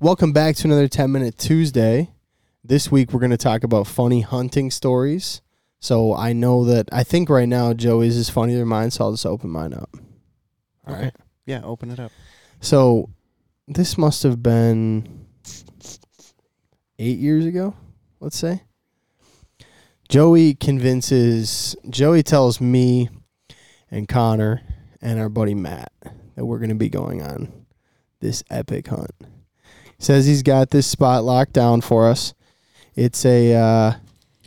Welcome back to another 10 Minute Tuesday. This week we're going to talk about funny hunting stories. So I know that I think right now Joey's is funnier than mine, so I'll just open mine up. All right. Yeah, open it up. So this must have been eight years ago, let's say. Joey convinces, Joey tells me and Connor and our buddy Matt that we're going to be going on this epic hunt. Says he's got this spot locked down for us. It's a uh,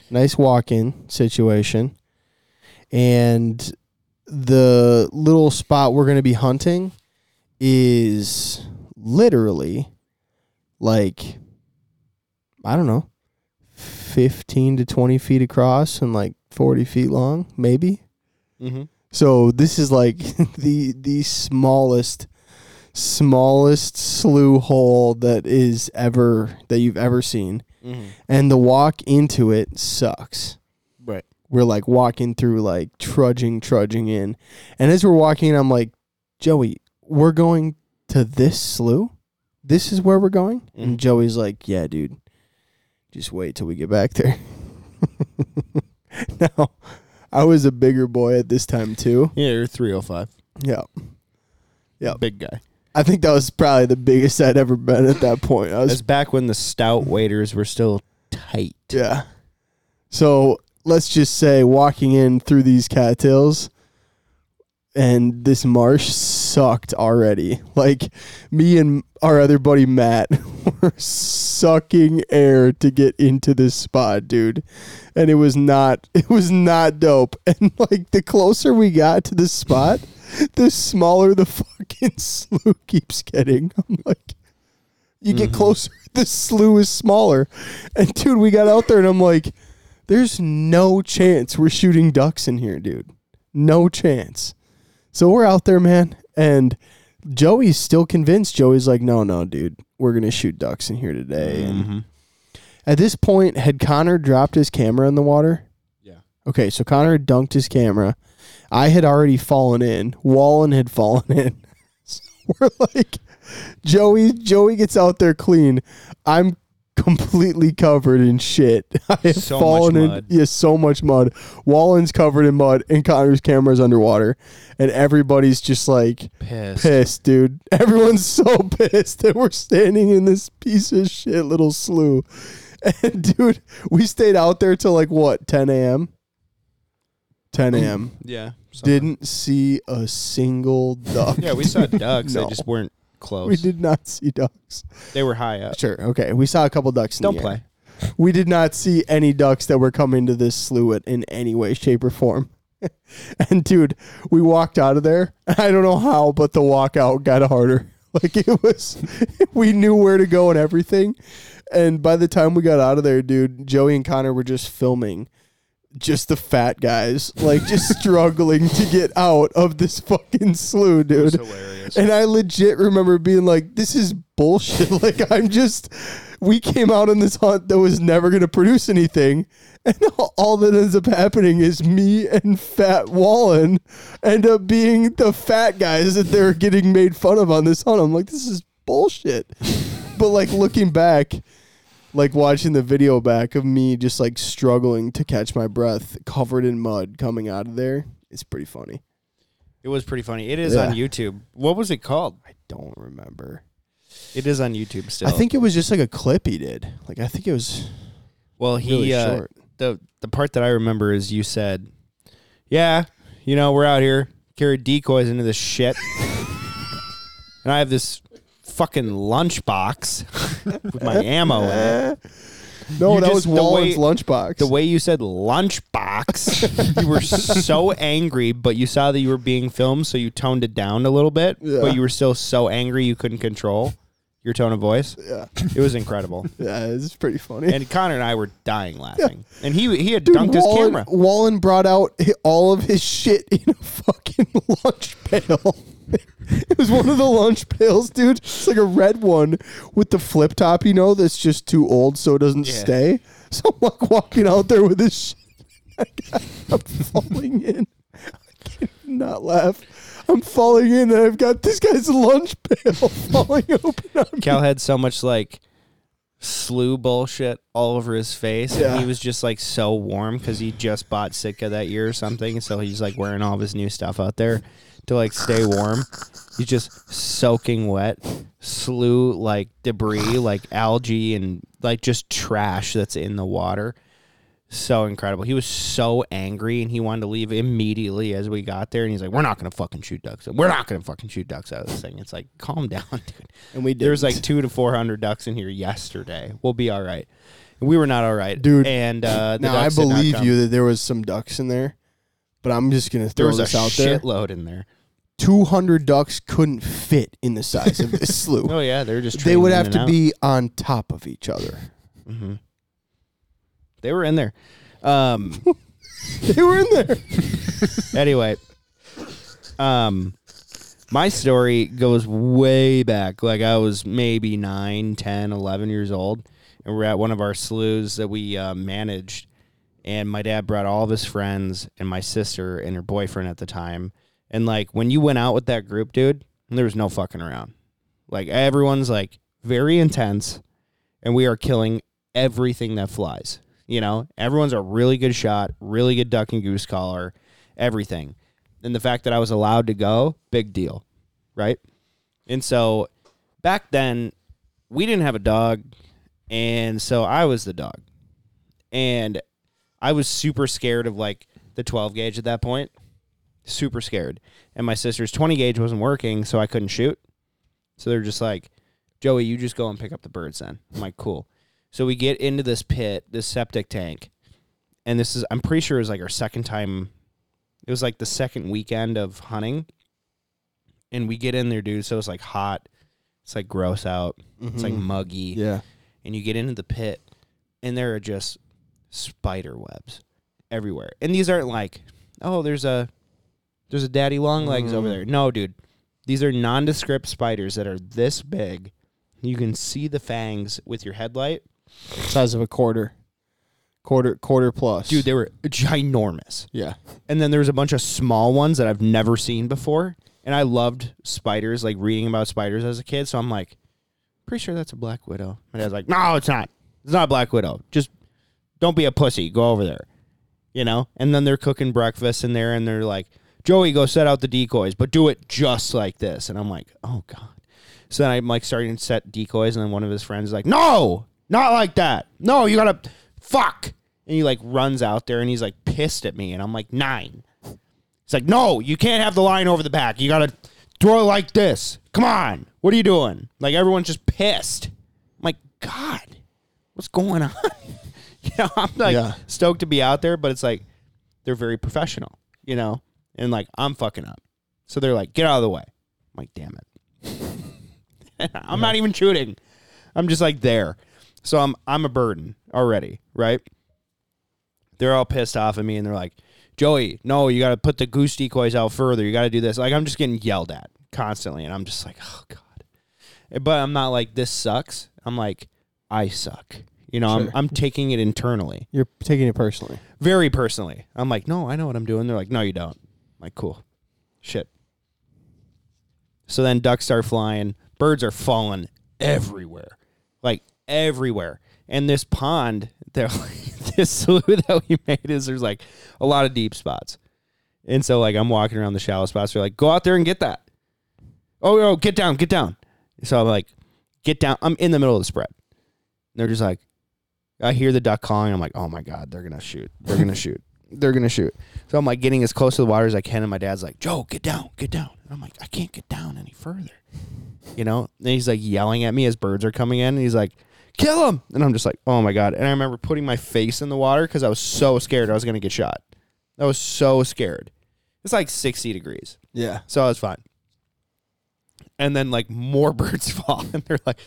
nice walk in situation. And the little spot we're going to be hunting is literally like I don't know, fifteen to twenty feet across and like forty feet long, maybe. Mm-hmm. So this is like the the smallest smallest slough hole that is ever that you've ever seen. Mm-hmm. And the walk into it sucks. Right. We're like walking through like trudging, trudging in. And as we're walking, I'm like, Joey, we're going to this slough? This is where we're going? Mhm. And Joey's like, Yeah, dude. Just wait till we get back there. now, I was a bigger boy at this time too. Yeah, you're 305. Yeah. Yep. Big guy. I think that was probably the biggest I'd ever been at that point. I was That's back when the stout waders were still tight. Yeah. So let's just say walking in through these cattails and this marsh sucked already. Like me and our other buddy Matt were sucking air to get into this spot, dude. And it was not it was not dope. And like the closer we got to this spot, the smaller the fucking slough keeps getting. I'm like you get Mhm. closer, the slough is smaller. And dude, we got out there and I'm like, there's no chance we're shooting ducks in here, dude. No chance. So we're out there, man. And Joey's still convinced. Joey's like, no, no, dude, we're going to shoot ducks in here today. And Mhm. at this point, had Connor dropped his camera in the water? Yeah. Okay, so Connor dunked his camera. I had already fallen in. Wallen had fallen in. So we're like, Joey, Joey gets out there clean. I'm completely covered in shit. I have So fallen much in mud. yeah, so much mud. Wallen's covered in mud, and Connor's camera's underwater, and everybody's just like Pissed. pissed, dude. Everyone's so pissed that we're standing in this piece of shit little slough. And dude, we stayed out there till like what, 10 a.m. 10 a.m. Yeah. Something. Didn't see a single duck. Yeah, we saw ducks. No. They just weren't close. We did not see ducks. They were high up. Sure, okay. We saw a couple ducks. In Don't the air. play. We did not see any ducks that were coming to this slough in any way, shape, or form. and dude, we walked out of there. I don't know how, but the walk out got harder. Like it was, we knew where to go and everything. And by the time we got out of there, dude, Joey and Connor were just filming just the fat guys, like just struggling to get out of this fucking slough, dude. hilarious. And I legit remember being like, this is bullshit. like, I'm just, we came out on this hunt that was never going to produce anything. And all, all that ends up happening is me and Fat Wallen end up being the fat guys that they're getting made fun of on this hunt. I'm like, this is bullshit. but like looking back, like watching the video back of me just like struggling to catch my breath, covered in mud coming out of there, it's pretty funny. it was pretty funny. It is Yeah. on YouTube. What was it called? I don't remember. It is on YouTube still. I think it was just like a clip he did. Like I think it was Well, he really uh, short. the the part that I remember is you said, "Yeah, you know, we're out here carried decoys into this shit, and I have this fucking lunchbox with my ammo in it." No, You that just- was the Wallen's way- lunchbox. The way you said lunchbox, you were so angry, but you saw that you were being filmed, so you toned it down a little bit. Yeah. But you were still so angry you couldn't control your tone of voice. yeah, It was incredible. yeah, it's pretty funny. And Connor and I were dying laughing. And he he had Dude, dunked his Wallen, camera. Wallen brought out hi- all of his shit in a fucking lunch pail. Was one of the lunch pails, dude. It's like a red one with the flip top, you know, that's just too old so it doesn't Yeah. stay. So I'm like walking out there with this shit. I'm falling in. I can't not laugh. I'm falling in, and I've got this guy's lunch pail falling open on me. Cal had so much like slough bullshit all over his face. Yeah. And he was just like so warm because he just bought Sitka that year or something. So he's like wearing all of his new stuff out there to like stay warm. He's just soaking wet, slough like debris, like algae and like just trash that's in the water. So incredible. He was so angry and he wanted to leave immediately as we got there. And he's like, We're not going to fucking shoot ducks. We're not going to fucking shoot ducks out of this thing. It's like, calm down, dude. And we There was like two to four hundred ducks in here yesterday. We'll be all right. And we were not all right, Dude, And uh, the now I believe you that there was some ducks in there, but I'm just gonna There throw was a this out there. shitload in there. 200 ducks couldn't fit in the size of this slough. Oh yeah, they were just. they would have to and be on top of each other. out. They were in there. Um. They were in there. anyway, um, my story goes way back. Like I was maybe 9, 10, 11 years old, and we're at one of our sloughs that we uh, managed. And my dad brought all of his friends and my sister and her boyfriend at the time. And like when you went out with that group, dude, there was no fucking around. Like everyone's like very intense, and we are killing everything that flies. You know, everyone's a really good shot, really good duck and goose caller, everything. And the fact that I was allowed to go, big deal, right? And so back then, we didn't have a dog, and so I was the dog. And I was super scared of like the 12 gauge at that point. Super scared. And my sister's 20 gauge wasn't working, so I couldn't shoot. So they're just like, Joey, you just go and pick up the birds then. I'm like, cool. So we get into this pit, this septic tank, and this is, I'm pretty sure it was like our second time. It was like the second weekend of hunting. And we get in there, dude. So it's like hot. It's like gross out. It's like Mhm. muggy Yeah. and you get into the pit and there are just spider webs everywhere. And these aren't like, oh, there's a there's a daddy long legs over Mm. there. No, dude. These are nondescript spiders that are this big. You can see the fangs with your headlight. Size of a quarter. Quarter quarter plus. Dude, they were ginormous. yeah. And then there was a bunch of small ones that I've never seen before. And I loved spiders, like reading about spiders as a kid. So I'm like, pretty sure that's a black widow. My dad's like, no, it's not. It's not a black widow. Just don't be a pussy. Go over there. You know? And then they're cooking breakfast in there and they're like, Joey, go set out the decoys, but do it just like this. And I'm like, oh God. So then I'm like starting to set decoys, and then one of his friends is like, no, not like that. No, you gotta fuck. And he like runs out there and he's like pissed at me. And I'm like, nine. It's like, no, you can't have the line over the back. You gotta throw it like this. Come on. What are you doing? Like everyone's just pissed. I'm like, God, what's going on? you know, I'm like Yeah. stoked to be out there, but it's like they're very professional, you know? And like I'm fucking up. So they're like, get out of the way. I'm like, damn it. I'm not even shooting. I'm just like there. So I'm I'm a burden already, right? They're all pissed off at me and they're like, Joey, no, you got to put the goose decoys out further. You got to do this. Like I'm just getting yelled at constantly, and I'm just like, oh god. But I'm not like this sucks. I'm like, I suck. You know, I'm I'm taking it internally, You're taking it personally. very personally. I'm like, no, I know what I'm doing. They're like, no, you don't. I'm like, cool, shit. So then ducks start flying. Birds are falling everywhere, like everywhere. And this pond, there, this slough that we made is there's like a lot of deep spots. And so like I'm walking around the shallow spots. They're like, go out there and get that. Oh, no, get down, get down. So I'm like, get down. I'm in the middle of the spread. And they're just like, I hear the duck calling. I'm like, oh my god, they're gonna shoot. They're gonna shoot. They're gonna shoot. So I'm like getting as close to the water as I can, and my dad's like, Joe, get down, get down. And I'm like, I can't get down any further. You know? And he's like yelling at me as birds are coming in, and he's like, kill him. And I'm just like, oh my god. And I remember putting my face in the water because I was so scared I was gonna get shot. I was so scared. It's like 60 degrees. Yeah. So I was fine. And then like more birds fall, and they're like,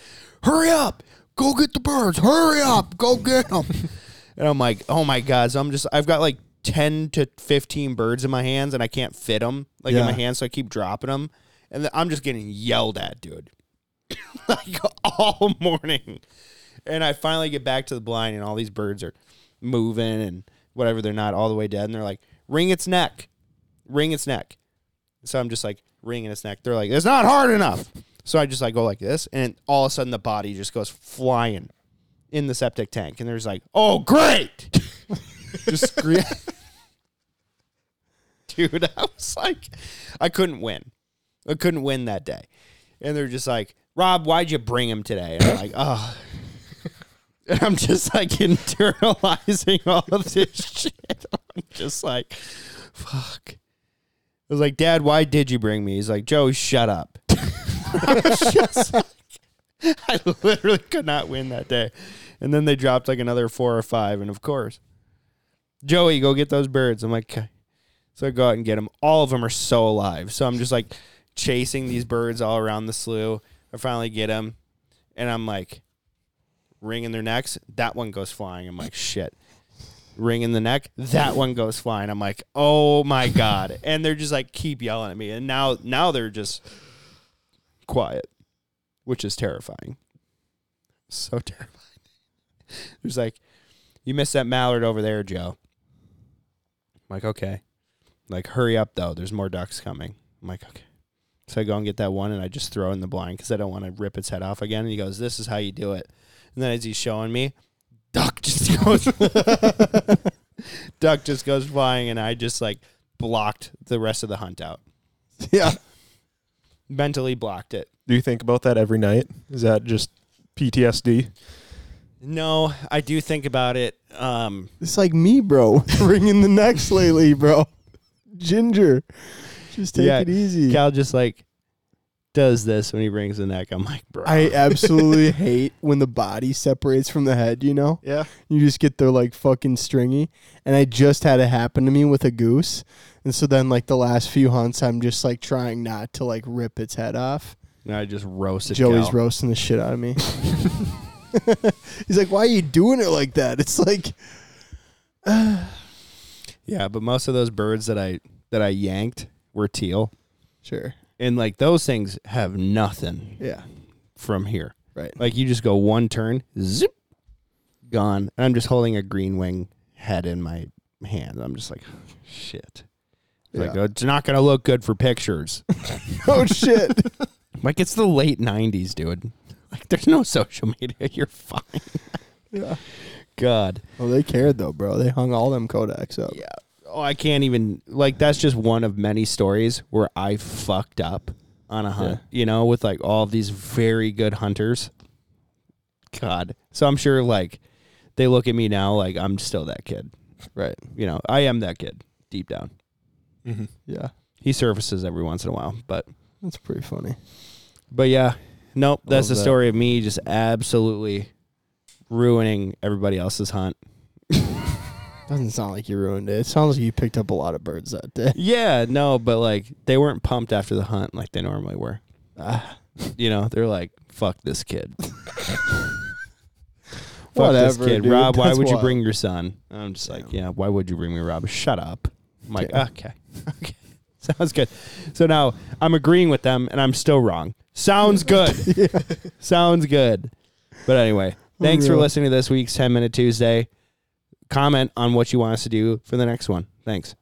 "Hurry up! Go get the birds! Hurry up! Go get them!" and I'm like, "Oh my god!" So I'm just I've got like ten to fifteen birds in my hands, and I can't fit them like in my hands, so I keep dropping them, and I'm just getting yelled at, dude, like all morning. And I finally get back to the blind, and all these birds are moving and whatever. They're not all the way dead, and they're like, "Wring its neck, wring its neck." So I'm just like wringing its neck. They're like, it's not hard enough. So I just like go like this, and all of a sudden the body just goes flying in the septic tank, and there's like, oh great, just scream. Dude, I was like, I couldn't win. I couldn't win that day, and they're just like, Rob, why'd you bring him today? And I'm like, oh. And I'm just like internalizing all of this shit. I'm just like, fuck. I was like, Dad, why did you bring me? He's like, Joe, shut up. I just like- I literally could not win that day. And then they dropped like another four or five. And of course, Joey, go get those birds. I'm like, okay. So I go out and get them. All of them are so alive. So I'm just like chasing these birds all around the slough. I finally get them. And I'm like, ringing their necks. That one goes flying. I'm like, shit. Ring in the neck. That one goes flying. I'm like, oh my god. And they're just like keep yelling at me. And now now they're just quiet, which is terrifying. So terrifying. There's like, you missed that mallard over there, Joe. I'm like, okay. Like, hurry up though. There's more ducks coming. I'm like, okay. So I go and get that one and I just throw it in the blind because I don't want to rip its head off again. And he goes, This is how you do it. And then as he's showing me, duck just goes duck just goes flying and I just like blocked the rest of the hunt out. Yeah. Mentally blocked it. Do you think about that every night? Is that just PTSD? No, I do think about it. Um It's like me, bro. Wringing the necks lately, bro. Ginger. Just take Yeah, it easy. Cal just like does this when he brings the neck. I'm like, bro. I absolutely hate when the body separates from the head, you know? Yeah. You just get there like fucking stringy. And I just had it happen to me with a goose. And so then like the last few hunts I'm just like trying not to like rip its head off. and I just roasted Joey's Cal. roasting the shit out of me. He's like, Why are you doing it like that? It's like Yeah, but most of those birds that I that I yanked were teal. Sure. And like those things have nothing Yeah. from here. Right. Like you just go one turn, zip, gone. And I'm just holding a green wing head in my hand. I'm just like, shit. Like Yeah. Oh, it's not gonna look good for pictures. oh shit. like it's the late '90s, dude. Like there's no social media. You're fine. yeah. God. Well they cared though, bro. They hung all them Kodaks up. Yeah. Oh, I can't even like that's just one of many stories where I fucked up on a hunt, you know, with like all of these very good hunters. God. So I'm sure like they look at me now like I'm still that kid. Right. You know, I am that kid deep down. Mm-hmm. Yeah. He surfaces every once in a while, but That's pretty funny. but yeah. Nope, that's the that. story of me just absolutely ruining everybody else's hunt. Doesn't sound like you ruined it. It sounds like you picked up a lot of birds that day. Yeah, no, but like they weren't pumped after the hunt like they normally were. Ah, You know, they're like, "Fuck this kid." Fuck Whatever, this kid, dude. Rob. Why That's would you wild. bring your son? And I'm just like, yeah. Why would you bring me, Rob? Shut up. I'm like, Okay. okay, okay, sounds good. So now I'm agreeing with them, and I'm still wrong. Sounds good. Sounds good. But anyway, thanks for Unreal. listening to this week's 10 Minute Tuesday. Comment on what you want us to do for the next one. Thanks.